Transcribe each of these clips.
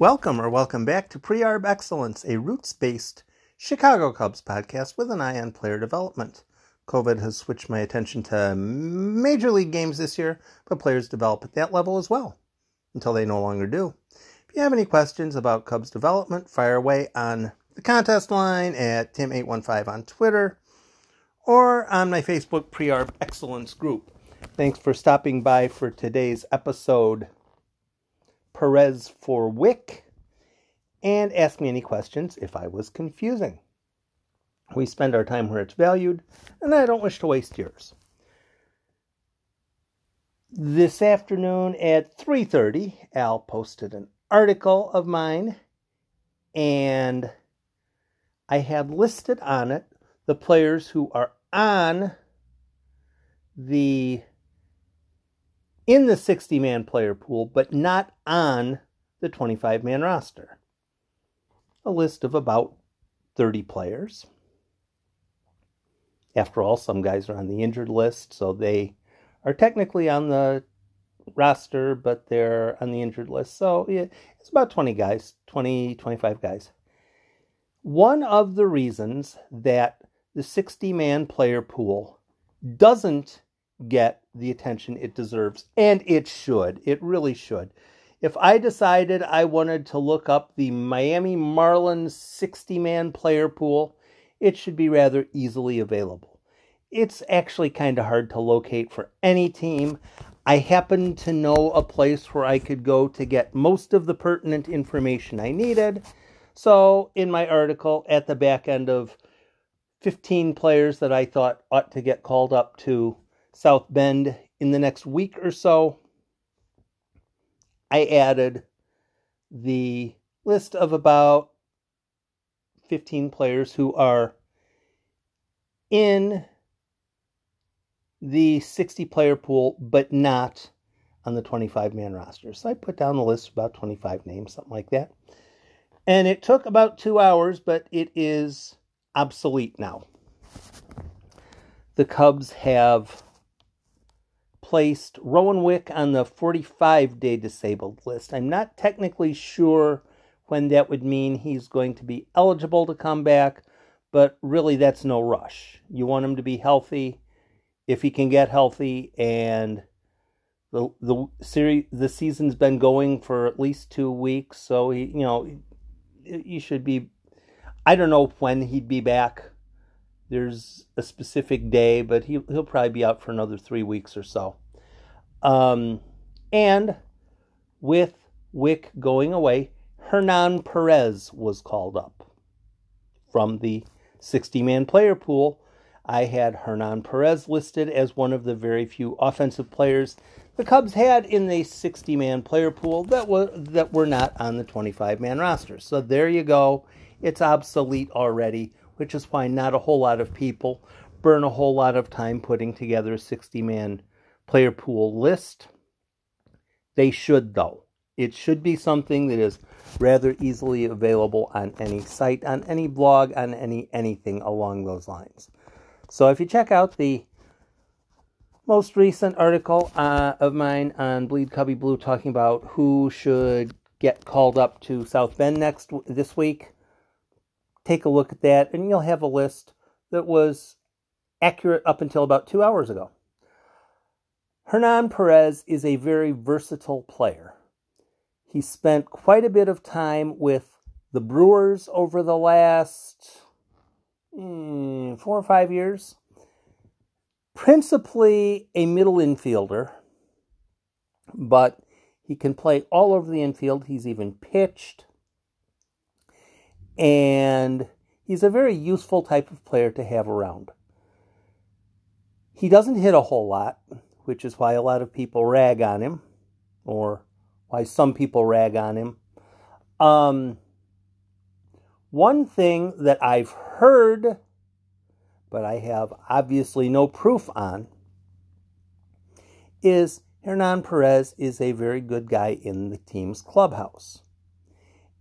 Welcome or welcome back to Pre-Arb Excellence, a roots-based Chicago Cubs podcast with an eye on player development. COVID has switched my attention to major league games this year, but players develop at that level as well, until they no longer do. If you have any questions about Cubs development, fire away on the contest line at Tim815 on Twitter or on my Facebook Pre-Arb Excellence group. Thanks for stopping by for today's episode. Perez for Wick and ask me any questions if I was confusing. We spend our time where it's valued, and I don't wish to waste yours. This afternoon at 3:30, Al posted an article of mine and I had listed on it the players who are on the in the 60 man player pool, but not on the 25 man roster. A list of about 30 players. After all, some guys are on the injured list, so they are technically on the roster, but they're on the injured list. So it's about 20 guys, 20, 25 guys. One of the reasons that the 60 man player pool doesn't get the attention it deserves, and it should. It really should. If I decided I wanted to look up the Miami Marlins 60 man player pool, it should be rather easily available. It's actually kind of hard to locate for any team. I happen to know a place where I could go to get most of the pertinent information I needed. So, in my article, at the back end of 15 players that I thought ought to get called up to South Bend in the next week or so, I added the list of about 15 players who are in the 60 player pool, but not on the 25 man roster. So I put down the list about 25 names, something like that. And it took about two hours, but it is obsolete now. The Cubs have placed Rowan Wick on the 45 day disabled list. I'm not technically sure when that would mean he's going to be eligible to come back, but really that's no rush. You want him to be healthy if he can get healthy and the the series the season's been going for at least 2 weeks, so he you know you should be I don't know when he'd be back there's a specific day, but he, he'll probably be out for another three weeks or so. Um, and with Wick going away, Hernan Perez was called up from the 60 man player pool. I had Hernan Perez listed as one of the very few offensive players the Cubs had in the 60 man player pool that were, that were not on the 25 man roster. So there you go. It's obsolete already which is why not a whole lot of people burn a whole lot of time putting together a 60 man player pool list. They should, though. It should be something that is rather easily available on any site, on any blog, on any anything along those lines. So if you check out the most recent article uh, of mine on Bleed Cubbie Blue talking about who should get called up to South Bend next this week, take a look at that, and you'll have a list that was accurate up until about two hours ago. Hernan Perez is a very versatile player. He spent quite a bit of time with the Brewers over the last mm, four or five years. Principally a middle infielder, but he can play all over the infield. He's even pitched and he's a very useful type of player to have around. He doesn't hit a whole lot, which is why a lot of people rag on him, or why some people rag on him. Um, one thing that I've heard, but I have obviously no proof on, is Hernan Perez is a very good guy in the team's clubhouse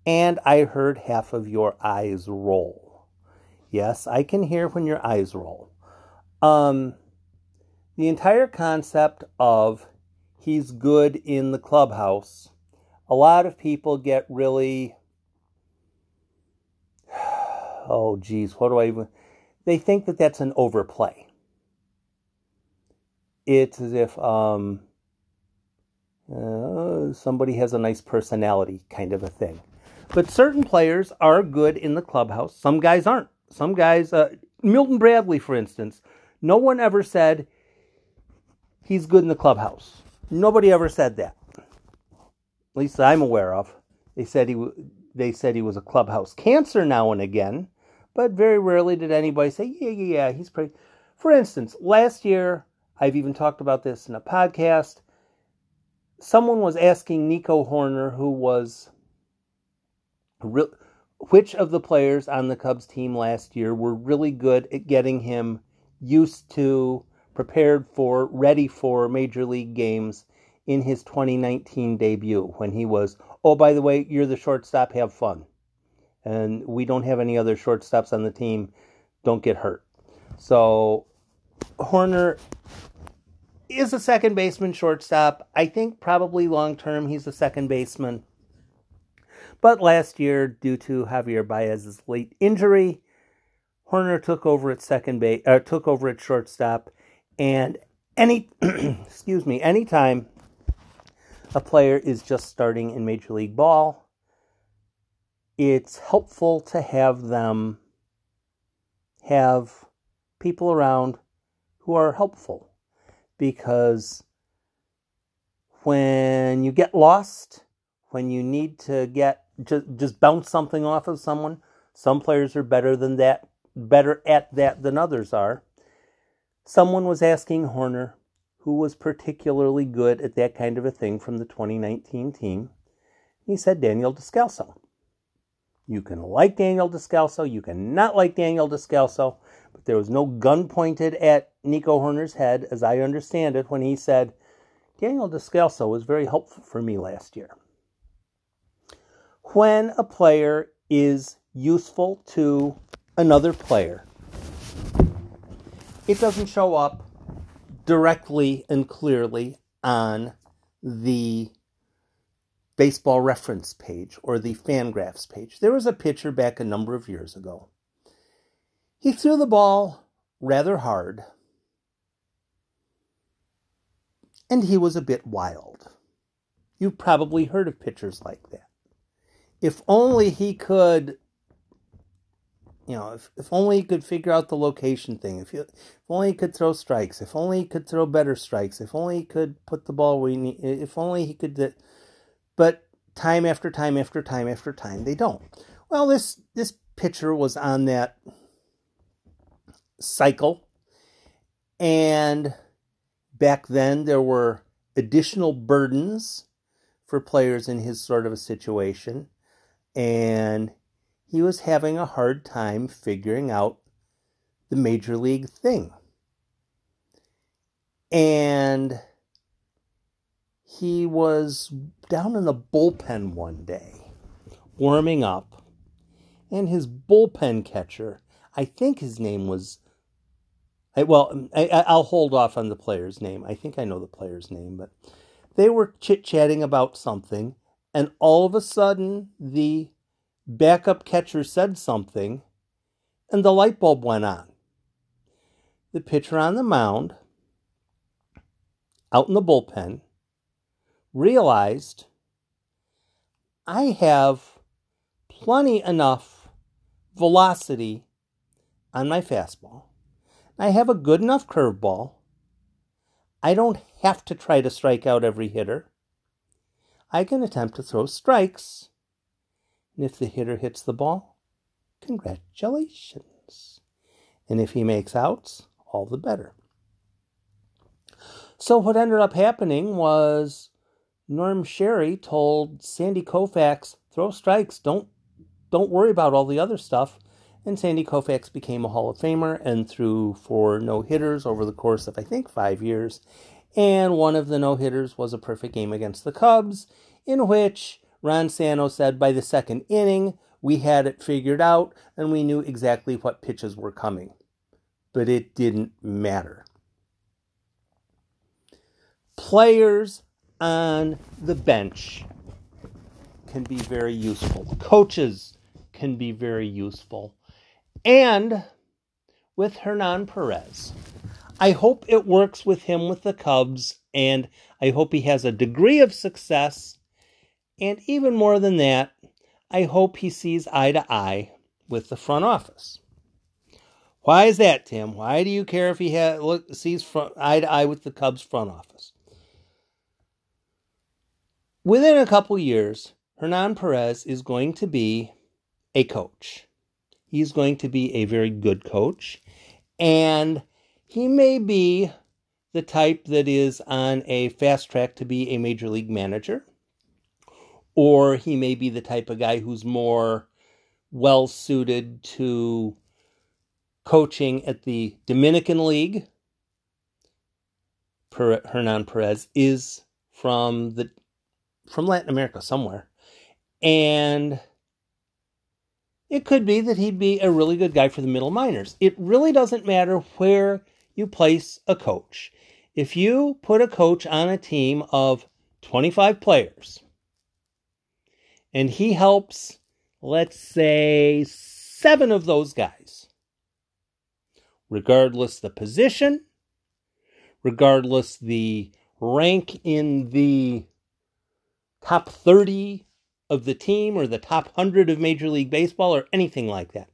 and I heard half of your eyes roll. Yes, I can hear when your eyes roll. Um, the entire concept of he's good in the clubhouse, a lot of people get really oh geez what do i even they think that that's an overplay it's as if um, uh, somebody has a nice personality kind of a thing but certain players are good in the clubhouse some guys aren't some guys uh, milton bradley for instance no one ever said he's good in the clubhouse nobody ever said that at least I'm aware of. They said he they said he was a clubhouse cancer now and again, but very rarely did anybody say, yeah, yeah, yeah, he's pretty. For instance, last year, I've even talked about this in a podcast. Someone was asking Nico Hoerner, who was which of the players on the Cubs team last year were really good at getting him used to, prepared for, ready for major league games in his 2019 debut when he was, oh, by the way, you're the shortstop, have fun. And we don't have any other shortstops on the team, don't get hurt. So Hoerner is a second baseman shortstop. I think probably long term he's a second baseman. But last year, due to Javier Baez's late injury, Hoerner took over at second base, uh, took over at shortstop, and any, excuse me, anytime a player is just starting in Major League Ball, it's helpful to have them have people around who are helpful. Because when you get lost, when you need to get just, just bounce something off of someone, some players are better than that, better at that than others are. Someone was asking Hoerner who was particularly good at that kind of a thing from the 2019 team. He said Daniel Descalso. You can like Daniel Descalso, you can not like Daniel Descalso, but there was no gun pointed at Nico Hoerner's head, as I understand it, when he said, Daniel Descalso was very helpful for me last year. When a player is useful to another player, it doesn't show up directly and clearly on the baseball reference page or the fangraphs page. There was a pitcher back a number of years ago. He threw the ball rather hard, and he was a bit wild. You've probably heard of pitchers like that. If only he could you know, if, if only he could figure out the location thing, if, if only he could throw strikes, if only he could throw better strikes, if only he could put the ball where he need, if only he could. But time after time after time after time, they don't. Well, this this pitcher was on that cycle, and back then there were additional burdens for players in his sort of a situation, and he was having a hard time figuring out the major league thing. And he was down in the bullpen one day, warming up, and his bullpen catcher, I think his name was, I, well, I, will hold off on the player's name. I think I know the player's name, but they were chit chatting about something, and all of a sudden the backup catcher said something, and the light bulb went on. The pitcher on the mound, out in the bullpen, realized I have plenty enough velocity on my fastball. I have a good enough curveball. I don't have to try to strike out every hitter. I can attempt to throw strikes and if the hitter hits the ball, congratulations. And if he makes outs, all the better. So what ended up happening was Norm Sherry told Sandy Koufax, throw strikes, don't don't worry about all the other stuff. And Sandy Koufax became a Hall of Famer and threw four no hitters over the course of I think five years. And one of the no hitters was a perfect game against the Cubs, in which Ron Santo said by the second inning, we had it figured out and we knew exactly what pitches were coming. But it didn't matter. Players on the bench can be very useful. Coaches can be very useful. And with Hernan Perez. I hope it works with him with the Cubs, and I hope he has a degree of success. And even more than that, I hope he sees eye to eye with the front office. Why is that, Tim? Why do you care if he ha- look, sees front, eye to eye with the Cubs front office? Within a couple years, Hernan Perez is going to be a coach. He's going to be a very good coach. And he may be the type that is on a fast track to be a major league manager. Or he may be the type of guy who's more well suited to coaching at the Dominican League. Hernan Perez is from the from Latin America somewhere. And it could be that he'd be a really good guy for the middle minors. It really doesn't matter where you place a coach. If you put a coach on a team of 25 players and he helps, let's say, seven of those guys, regardless the position, regardless the rank in the top 30 of the team or the top 100 of Major League Baseball or anything like that.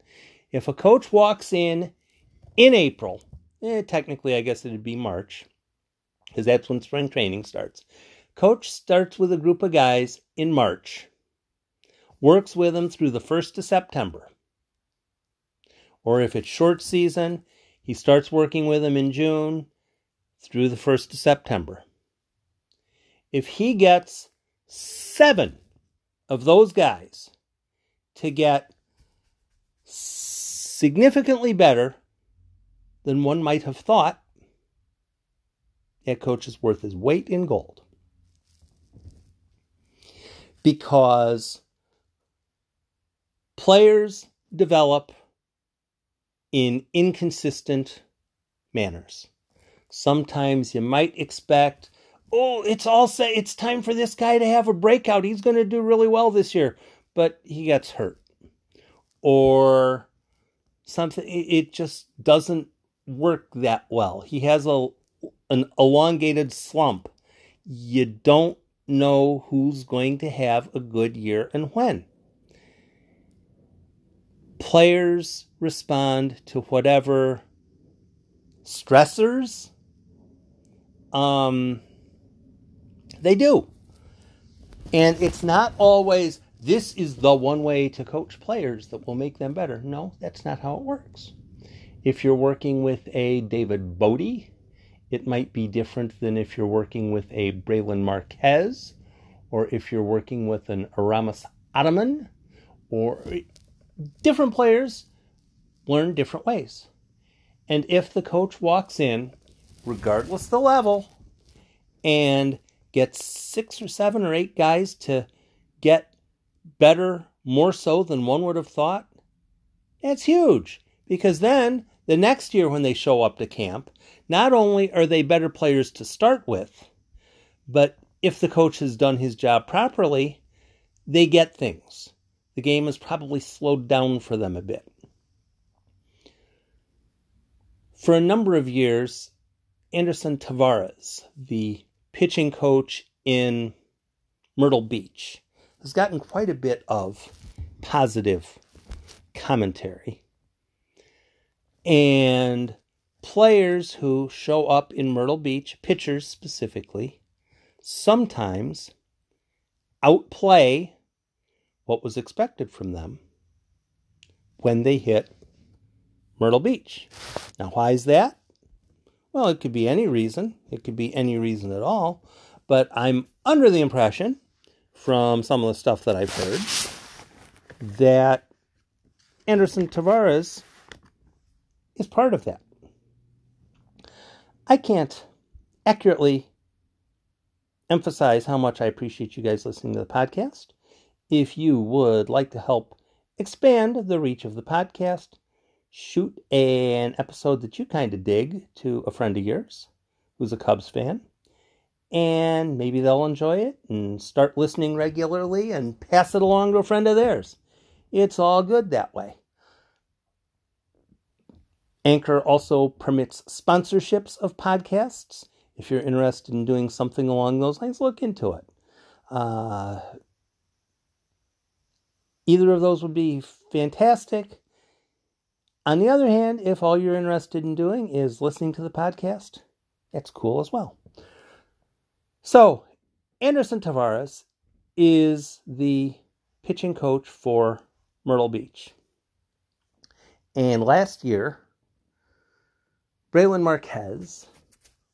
If a coach walks in in April, eh, technically, I guess it'd be March, because that's when spring training starts. Coach starts with a group of guys in March, works with them through the 1st of September. Or if it's short season, he starts working with them in June through the 1st of September. If he gets seven of those guys to get significantly better than one might have thought, that coach is worth his weight in gold. Because players develop in inconsistent manners. Sometimes you might expect oh, it's all set. It's time for this guy to have a breakout. He's going to do really well this year, but he gets hurt, or something. It just doesn't work that well. He has a an elongated slump. You don't know who's going to have a good year and when. Players respond to whatever stressors um they do. And it's not always this is the one way to coach players that will make them better. No, that's not how it works. If you're working with a David Bote, it might be different than if you're working with a Brailyn Marquez or if you're working with an Aramis Ademan or different players learn different ways. And if the coach walks in, regardless the level, and gets six or seven or eight guys to get better more so than one would have thought, that's huge. Because then the next year when they show up to camp, not only are they better players to start with, but if the coach has done his job properly, they get things. The game has probably slowed down for them a bit. For a number of years, Anderson Tavares, the pitching coach in Myrtle Beach has gotten quite a bit of positive commentary. And players who show up in Myrtle Beach, pitchers specifically, sometimes outplay what was expected from them when they hit Myrtle Beach. Now, why is that? Well, it could be any reason. It could be any reason at all. But I'm under the impression from some of the stuff that I've heard that Anderson Tavares is part of that. I can't accurately emphasize how much I appreciate you guys listening to the podcast. If you would like to help expand the reach of the podcast, shoot an episode that you kind of dig to a friend of yours who's a Cubs fan and maybe they'll enjoy it and start listening regularly and pass it along to a friend of theirs. It's all good that way. Anchor also permits sponsorships of podcasts. If you're interested in doing something along those lines, look into it. Uh, either of those would be fantastic. On the other hand, if all you're interested in doing is listening to the podcast, that's cool as well. So, Anderson Tavares is the pitching coach for Myrtle Beach. And last year, Brailyn Marquez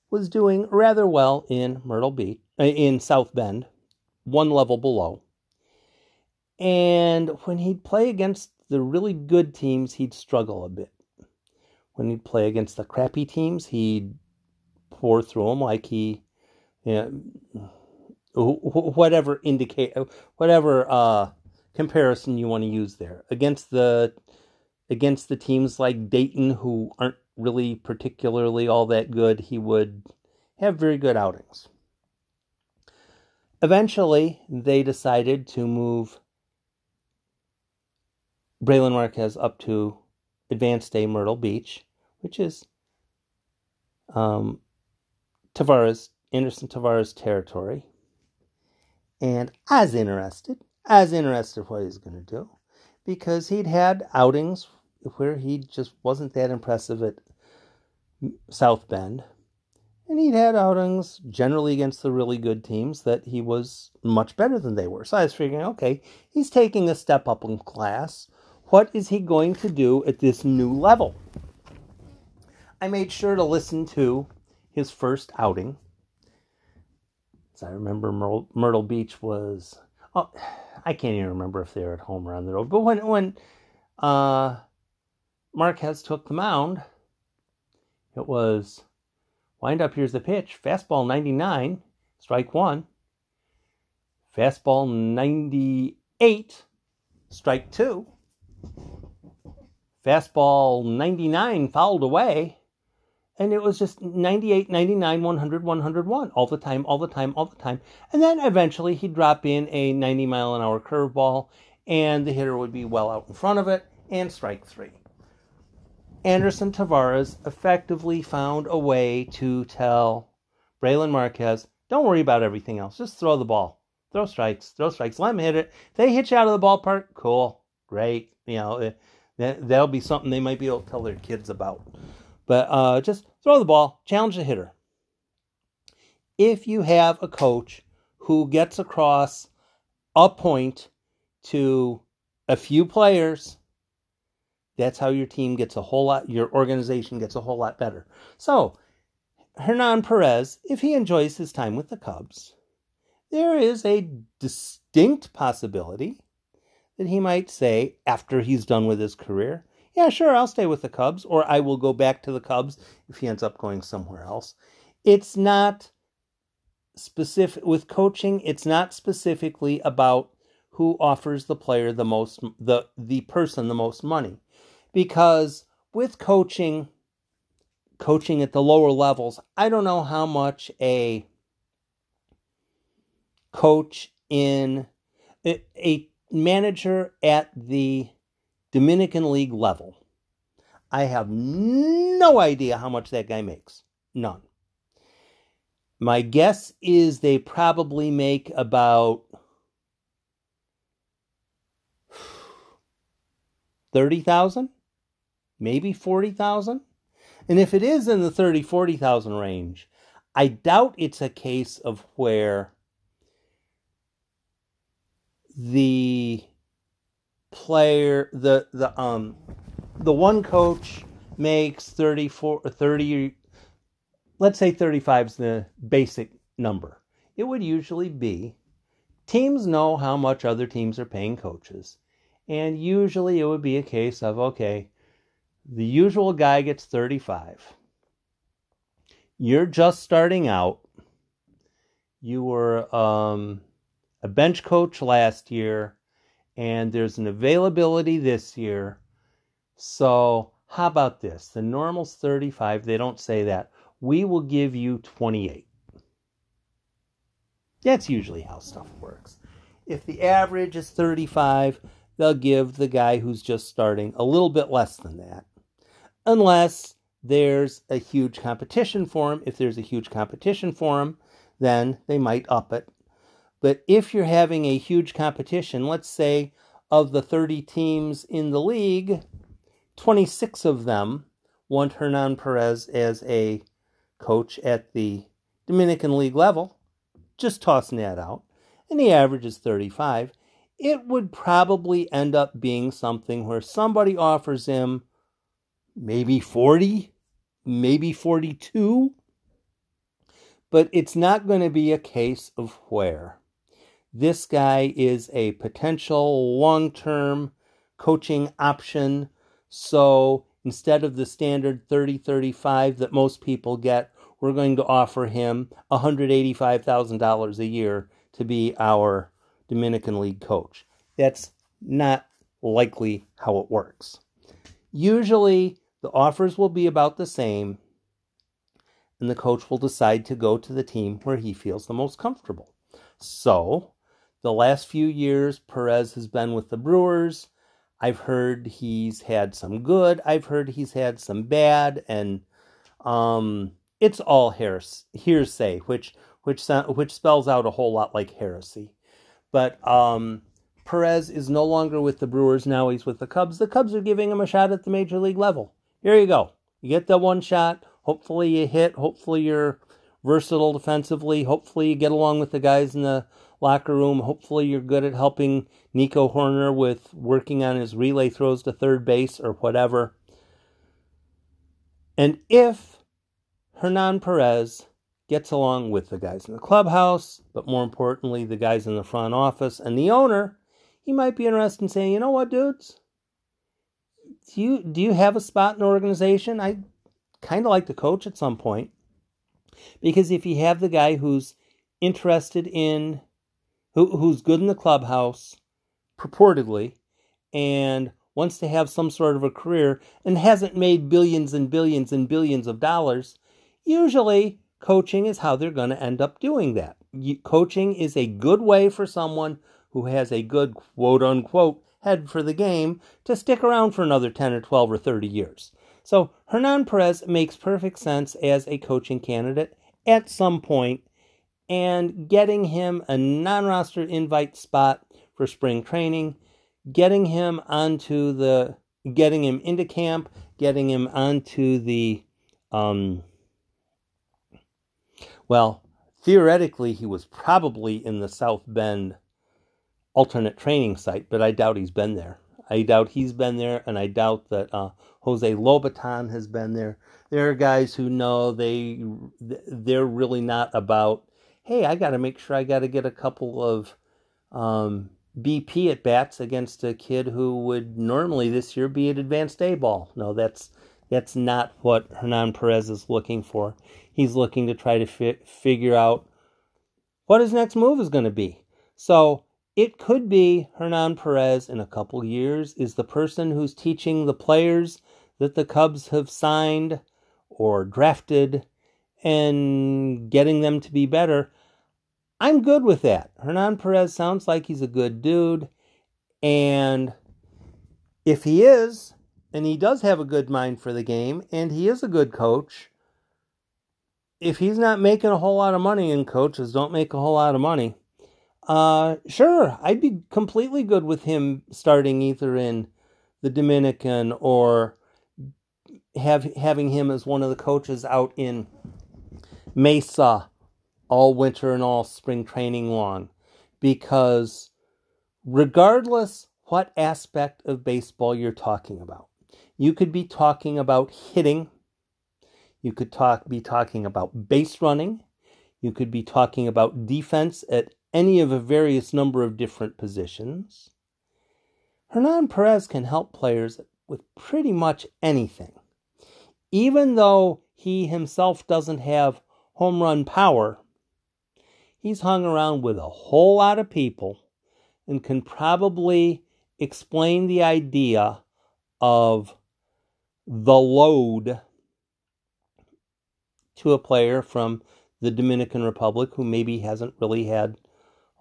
was doing rather well in Myrtle Beach, uh, in South Bend, one level below. And when he'd play against the really good teams, he'd struggle a bit. When he'd play against the crappy teams, he'd pour through them like he yeah, whatever indicate whatever uh, comparison you want to use there against the against the teams like Dayton who aren't really particularly all that good he would have very good outings eventually they decided to move Brailyn Marquez up to Advanced A Myrtle Beach which is um, Tavares Anderson Tavares territory. And I was interested. I was interested what he's going to do because he'd had outings where he just wasn't that impressive at South Bend. And he'd had outings generally against the really good teams that he was much better than they were. So I was figuring, okay, he's taking a step up in class. What is he going to do at this new level? I made sure to listen to his first outing so I remember Myrtle, Myrtle Beach was. Oh, I can't even remember if they were at home or on the road. But when when uh, Marquez took the mound, it was wind up. Here's the pitch. Fastball 99, strike one. Fastball 98, strike two. Fastball 99 fouled away and it was just 98, 99, 100, 101 all the time, all the time, all the time. And then eventually he'd drop in a 90 mile an hour curveball, and the hitter would be well out in front of it, and strike three. Anderson Tavares effectively found a way to tell Brailyn Marquez, don't worry about everything else, just throw the ball. Throw strikes, throw strikes, let them hit it. If they hit you out of the ballpark, cool, great. You know, eh, that, that'll be something they might be able to tell their kids about. But uh, just throw the ball, challenge the hitter. If you have a coach who gets across a point to a few players, that's how your team gets a whole lot, your organization gets a whole lot better. So, Hernan Perez, if he enjoys his time with the Cubs, there is a distinct possibility that he might say, after he's done with his career, yeah, sure, I'll stay with the Cubs, or I will go back to the Cubs if he ends up going somewhere else. It's not specific with coaching, it's not specifically about who offers the player the most the the person the most money. Because with coaching coaching at the lower levels, I don't know how much a coach in a manager at the Dominican League level. I have no idea how much that guy makes. None. My guess is they probably make about 30,000, maybe 40,000. And if it is in the 30, 40,000 range, I doubt it's a case of where the player the the um the one coach makes 34 or 30 let's say 35 is the basic number it would usually be teams know how much other teams are paying coaches and usually it would be a case of okay the usual guy gets 35 you're just starting out you were um, a bench coach last year and there's an availability this year. So, how about this? The normal's 35. They don't say that. We will give you 28. That's usually how stuff works. If the average is 35, they'll give the guy who's just starting a little bit less than that. Unless there's a huge competition for him. If there's a huge competition for him, then they might up it. But if you're having a huge competition, let's say of the 30 teams in the league, 26 of them want Hernan Perez as a coach at the Dominican League level, just tossing that out, and the average is 35, it would probably end up being something where somebody offers him maybe 40, maybe 42, but it's not going to be a case of where. This guy is a potential long term coaching option. So instead of the standard 30 35 that most people get, we're going to offer him $185,000 a year to be our Dominican League coach. That's not likely how it works. Usually, the offers will be about the same, and the coach will decide to go to the team where he feels the most comfortable. So, the last few years, Perez has been with the Brewers. I've heard he's had some good. I've heard he's had some bad, and um, it's all hearsay, which which which spells out a whole lot like heresy. But um, Perez is no longer with the Brewers. Now he's with the Cubs. The Cubs are giving him a shot at the major league level. Here you go. You get the one shot. Hopefully you hit. Hopefully you're versatile defensively. Hopefully you get along with the guys in the locker room. Hopefully, you're good at helping Nico Hoerner with working on his relay throws to third base or whatever. And if Hernan Perez gets along with the guys in the clubhouse, but more importantly, the guys in the front office and the owner, he might be interested in saying, you know what, dudes? Do you do you have a spot in the organization? I kind of like to coach at some point. Because if you have the guy who's interested in who, who's good in the clubhouse, purportedly, and wants to have some sort of a career and hasn't made billions and billions and billions of dollars, usually coaching is how they're going to end up doing that. Coaching is a good way for someone who has a good quote unquote head for the game to stick around for another 10 or 12 or 30 years. So Hernan Perez makes perfect sense as a coaching candidate at some point and getting him a non roster invite spot for spring training, getting him onto the, getting him into camp, getting him onto the, um, well, theoretically, he was probably in the South Bend alternate training site, but I doubt he's been there. I doubt he's been there, and I doubt that uh, Jose Lobaton has been there. There are guys who know they they're really not about hey, I got to make sure I got to get a couple of um, BP at bats against a kid who would normally this year be at advanced A ball. No, that's that's not what Hernan Perez is looking for. He's looking to try to fi- figure out what his next move is going to be. So it could be Hernan Perez in a couple years is the person who's teaching the players that the Cubs have signed or drafted and getting them to be better, I'm good with that. Hernan Perez sounds like he's a good dude. And if he is, and he does have a good mind for the game, and he is a good coach, if he's not making a whole lot of money, and coaches don't make a whole lot of money, uh, sure, I'd be completely good with him starting either in the Dominican or have having him as one of the coaches out in Mesa all winter and all spring training long. Because regardless what aspect of baseball you're talking about, you could be talking about hitting, you could talk be talking about base running, you could be talking about defense at any of a various number of different positions. Hernan Perez can help players with pretty much anything even though he himself doesn't have home run power, he's hung around with a whole lot of people and can probably explain the idea of the load to a player from the Dominican Republic, who maybe hasn't really had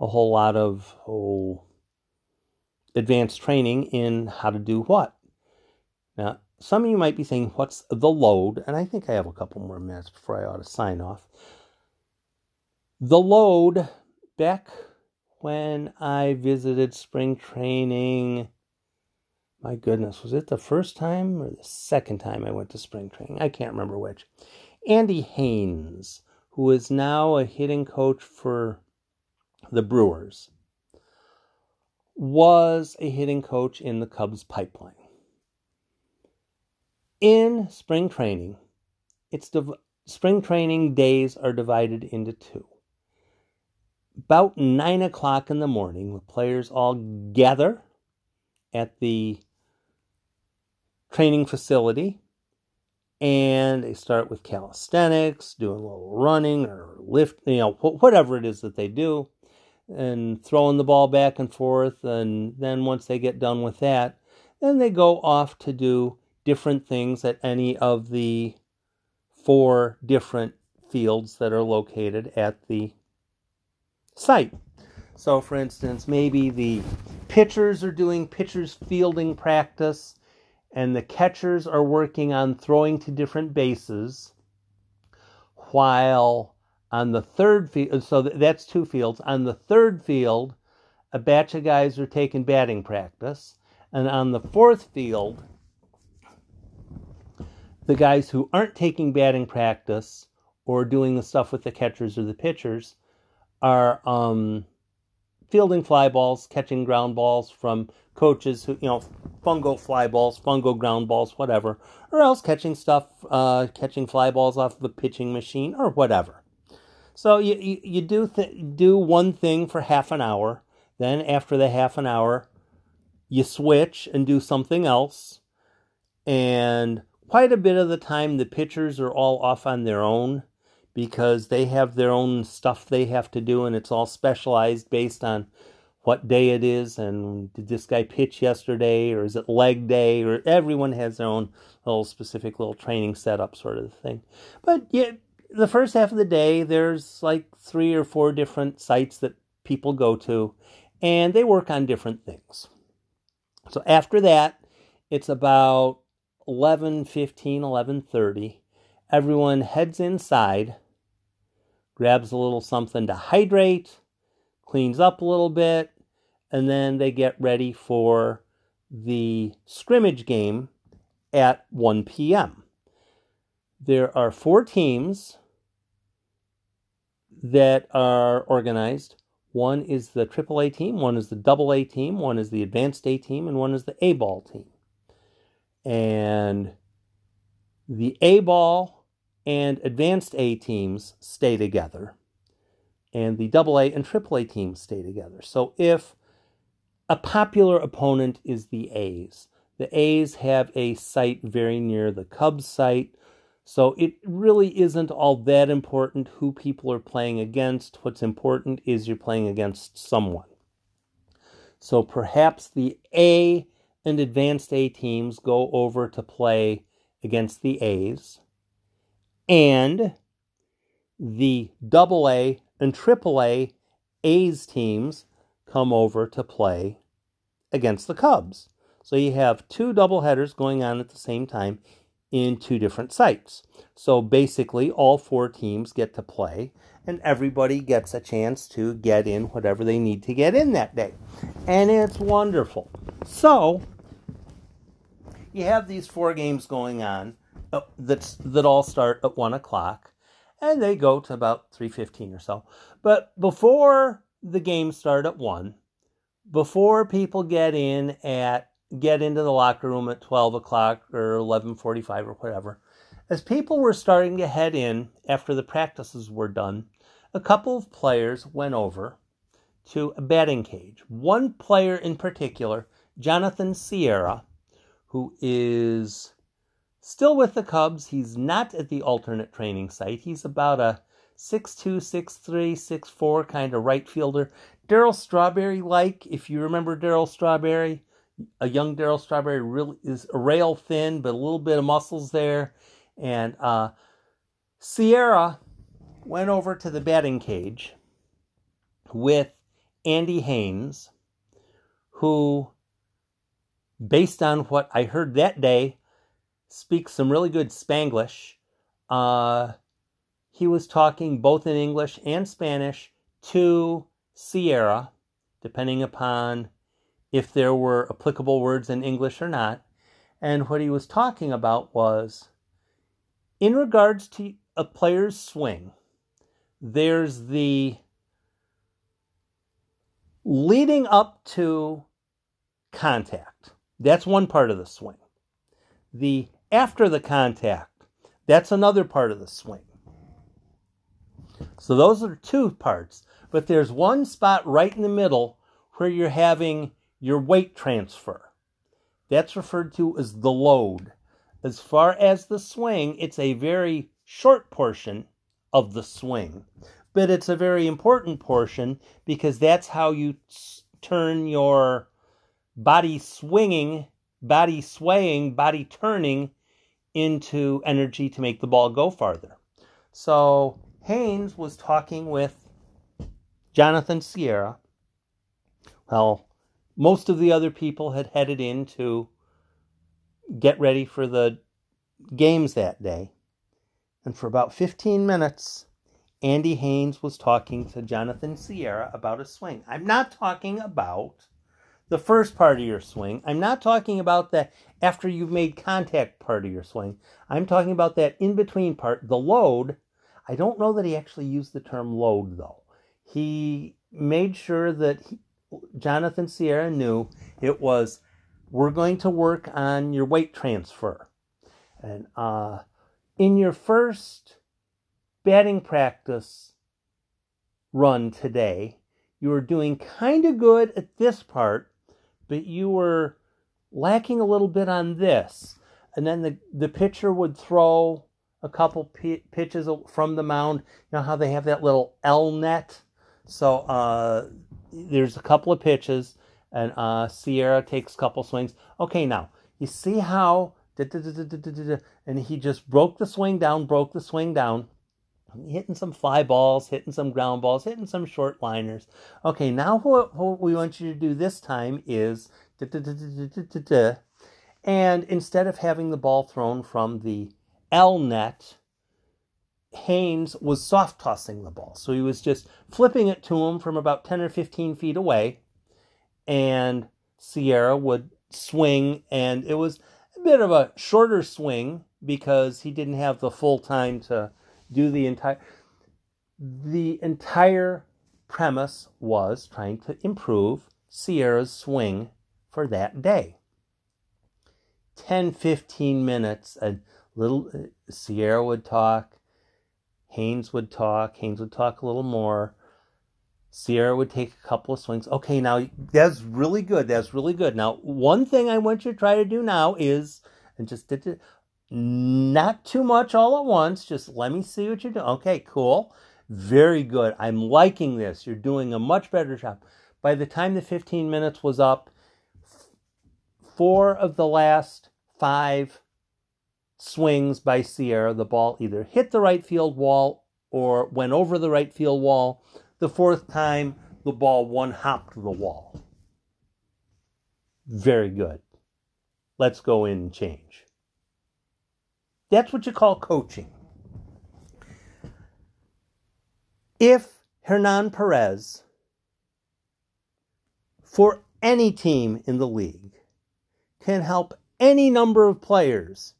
a whole lot of oh, advanced training in how to do what. Now, some of you might be saying, What's the load? And I think I have a couple more minutes before I ought to sign off. The load, back when I visited spring training, my goodness, was it the first time or the second time I went to spring training? I can't remember which. Andy Haines, who is now a hitting coach for the Brewers, was a hitting coach in the Cubs pipeline. In spring training, it's div- spring training days are divided into two. About nine o'clock in the morning, the players all gather at the training facility and they start with calisthenics, doing a little running or lift, you know, whatever it is that they do and throwing the ball back and forth. And then once they get done with that, then they go off to do different things at any of the four different fields that are located at the site. So, for instance, maybe the pitchers are doing pitchers fielding practice, and the catchers are working on throwing to different bases, while on the third field, so that's two fields. On the third field, a batch of guys are taking batting practice. And on the fourth field, the guys who aren't taking batting practice or doing the stuff with the catchers or the pitchers are um, fielding fly balls, catching ground balls from coaches who, you know, fungo fly balls, fungo ground balls, whatever, or else catching stuff, uh, catching fly balls off the pitching machine or whatever. So you, you, you do th- do one thing for half an hour. Then after the half an hour, you switch and do something else. And quite a bit of the time, the pitchers are all off on their own because they have their own stuff they have to do, and it's all specialized based on what day it is and did this guy pitch yesterday or is it leg day or everyone has their own little specific little training setup sort of thing but yeah the first half of the day, there's like three or four different sites that people go to, and they work on different things. So after that, it's about 11 15, 11 30. Everyone heads inside, grabs a little something to hydrate, cleans up a little bit, and then they get ready for the scrimmage game at 1 p.m. There are four teams that are organized. One is the AAA team, one is the AA team, one is the Advanced A team, and one is the A ball team. And the A ball and Advanced A teams stay together, and the AA and AAA teams stay together. So if a popular opponent is the A's, the A's have a site very near the Cubs site so it really isn't all that important who people are playing against. What's important is you're playing against someone. So perhaps the A and advanced A teams go over to play against the A's, and the double A and triple A A's teams come over to play against the Cubs. So you have two doubleheaders going on at the same time in two different sites. So basically, all four teams get to play, and everybody gets a chance to get in whatever they need to get in that day. And it's wonderful. So, you have these four games going on uh, that's, that all start at 1 o'clock, and they go to about 3.15 or so. But before the games start at 1, before people get in at get into the locker room at 12 o'clock or 11.45 or whatever. As people were starting to head in after the practices were done, a couple of players went over to a batting cage. One player in particular, Jonathan Sierra, who is still with the Cubs. He's not at the alternate training site. He's about a 6'2, 6'3, 6'4 kind of right fielder. Darryl Strawberry like, if you remember Darryl Strawberry, a young Darryl Strawberry really is a rail thin, but a little bit of muscles there. And uh, Sierra went over to the batting cage with Andy Haines, who, based on what I heard that day, speaks some really good Spanglish. Uh, he was talking both in English and Spanish to Sierra, depending upon if there were applicable words in English or not. And what he was talking about was in regards to a player's swing, there's the leading up to contact. That's one part of the swing. The after the contact, that's another part of the swing. So those are two parts. But there's one spot right in the middle where you're having your weight transfer. That's referred to as the load. As far as the swing, it's a very short portion of the swing, but it's a very important portion because that's how you turn your body swinging, body swaying, body turning into energy to make the ball go farther. So Haines was talking with Jonathan Sierra. Well, most of the other people had headed in to get ready for the games that day. And for about 15 minutes, Andy Haines was talking to Jonathan Sierra about a swing. I'm not talking about the first part of your swing. I'm not talking about the after you've made contact part of your swing. I'm talking about that in between part, the load. I don't know that he actually used the term load though. He made sure that he, Jonathan Sierra knew it was we're going to work on your weight transfer. And uh, in your first batting practice run today, you were doing kind of good at this part, but you were lacking a little bit on this. And then the, the pitcher would throw a couple p- pitches from the mound. You know how they have that little L net? So uh, there's a couple of pitches, and uh, Sierra takes a couple swings. Okay, now you see how and he just broke the swing down, broke the swing down, hitting some fly balls, hitting some ground balls, hitting some short liners. Okay, now what, what we want you to do this time is, and instead of having the ball thrown from the L net, Haines was soft tossing the ball. So he was just flipping it to him from about 10 or 15 feet away, and Sierra would swing, and it was a bit of a shorter swing because he didn't have the full time to do the entire the entire premise was trying to improve Sierra's swing for that day. 10 15 minutes a little uh, Sierra would talk, Haines would talk, Haines would talk a little more. Sierra would take a couple of swings. Okay, now that's really good. That's really good. Now, one thing I want you to try to do now is, and just did it, not too much all at once. Just let me see what you're doing. Okay, cool. Very good. I'm liking this. You're doing a much better job. By the time the 15 minutes was up, four of the last five swings by Sierra, the ball either hit the right field wall or went over the right field wall the fourth time, the ball one hopped the wall. Very good. Let's go in and change. That's what you call coaching. If Hernan Perez, for any team in the league, can help any number of players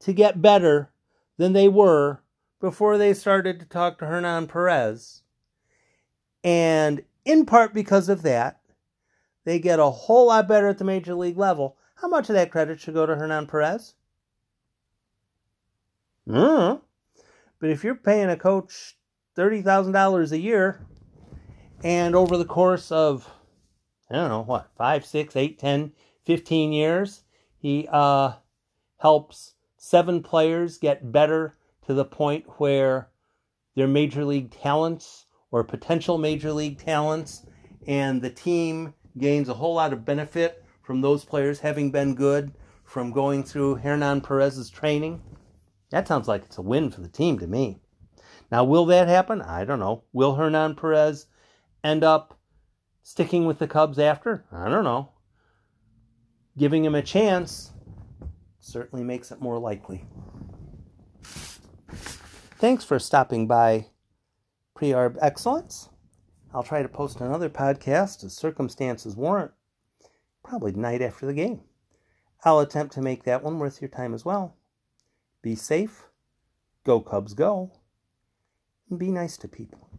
to get better than they were before they started to talk to Hernan Perez, and in part because of that, they get a whole lot better at the major league level. How much of that credit should go to Hernan Perez? Mm. But if you're paying a coach $30,000 a year, and over the course of, I don't know, what, 5, 6, 8, 10, 15 years, he uh, helps seven players get better to the point where they're major league talents or potential major league talents, and the team gains a whole lot of benefit from those players having been good from going through Hernan Perez's training. That sounds like it's a win for the team to me. Now, will that happen? I don't know. Will Hernan Perez end up sticking with the Cubs after? I don't know. Giving him a chance certainly makes it more likely. Thanks for stopping by Pre-Arb Excellence. I'll try to post another podcast as circumstances warrant, probably night after the game. I'll attempt to make that one worth your time as well. Be safe, go Cubs go, and be nice to people.